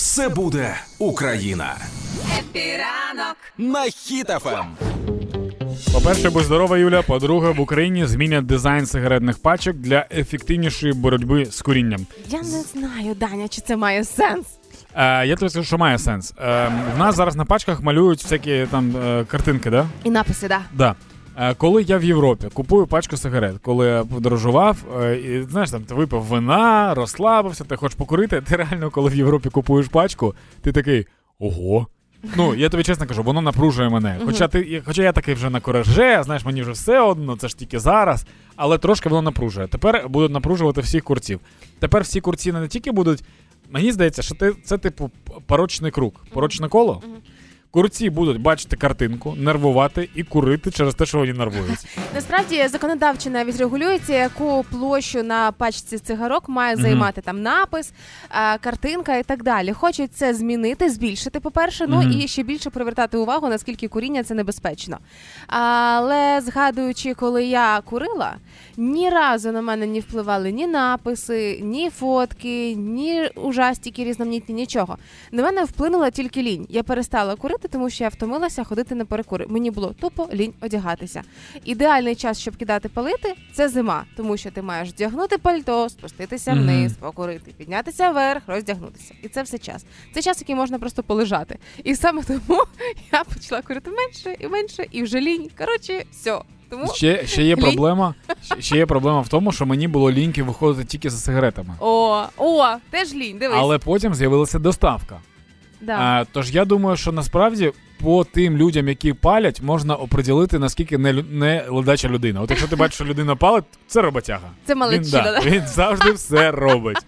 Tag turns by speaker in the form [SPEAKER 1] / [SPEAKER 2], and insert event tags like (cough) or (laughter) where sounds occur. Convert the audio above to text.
[SPEAKER 1] Все буде Україна
[SPEAKER 2] Хеппі ранок
[SPEAKER 1] на Хіт FM.
[SPEAKER 3] По-перше, будь здорова, Юля. По-друге, в Україні змінять дизайн сигаретних пачок для ефективнішої боротьби з курінням.
[SPEAKER 2] Я не знаю, Даня, чи це має сенс.
[SPEAKER 3] Е, я тобі скажу, що має сенс. Е, в нас зараз на пачках малюють всякі там е, картинки, да?
[SPEAKER 2] І написи, да.
[SPEAKER 3] Да. Е, Коли я в Європі купую пачку сигарет, коли я подорожував, е, і знаєш, там ти випив вина, розслабився, ти хочеш покурити, ти реально, коли в Європі купуєш пачку, ти такий ого. Ну, я тобі чесно кажу, воно напружує мене. Хоча ти, хоча я такий вже на кораже, знаєш, мені вже все одно, це ж тільки зараз, але трошки воно напружує. Тепер будуть напружувати всіх курців. Тепер всі курці не тільки будуть. Мені здається, що ти, це типу порочний круг, порочне коло. Курці будуть бачити картинку, нервувати і курити через те, що вони нервуються. (laughs)
[SPEAKER 2] Насправді законодавчо навіть регулюється, яку площу на пачці цигарок має займати там напис, картинка і так далі. Хочуть це змінити, збільшити, по-перше, ну і ще більше привертати увагу, наскільки куріння це небезпечно. Але згадуючи, коли я курила, ні разу на мене не впливали ні написи, ні фотки, ні ужастики різноманітні, нічого. На мене вплинула тільки лінь. Я перестала курити, тому що я втомилася ходити на перекури. Мені було тупо лінь одягатися. Ідеальний час, щоб кидати палити, це зима, тому що ти маєш вдягнути пальто, спуститися вниз, покурити, піднятися вверх, роздягнутися. І це все час. Це час, який можна просто полежати. І саме тому (laughs) я почала курити менше і менше, і вже лінь. Коротше, все. Тому
[SPEAKER 3] Ще, ще є
[SPEAKER 2] Лінь.
[SPEAKER 3] проблема. Ще, ще є проблема в тому, що мені було ліньки виходити тільки за сигаретами.
[SPEAKER 2] о, о, теж лінь. Дивись.
[SPEAKER 3] Але потім з'явилася доставка.
[SPEAKER 2] Да.
[SPEAKER 3] А, тож я думаю, що насправді по тим людям, які палять, можна оприділити, наскільки не, не ледача людина. От якщо ти бачиш, що людина палить, це роботяга.
[SPEAKER 2] Це
[SPEAKER 3] Він, да,
[SPEAKER 2] да.
[SPEAKER 3] він завжди все робить.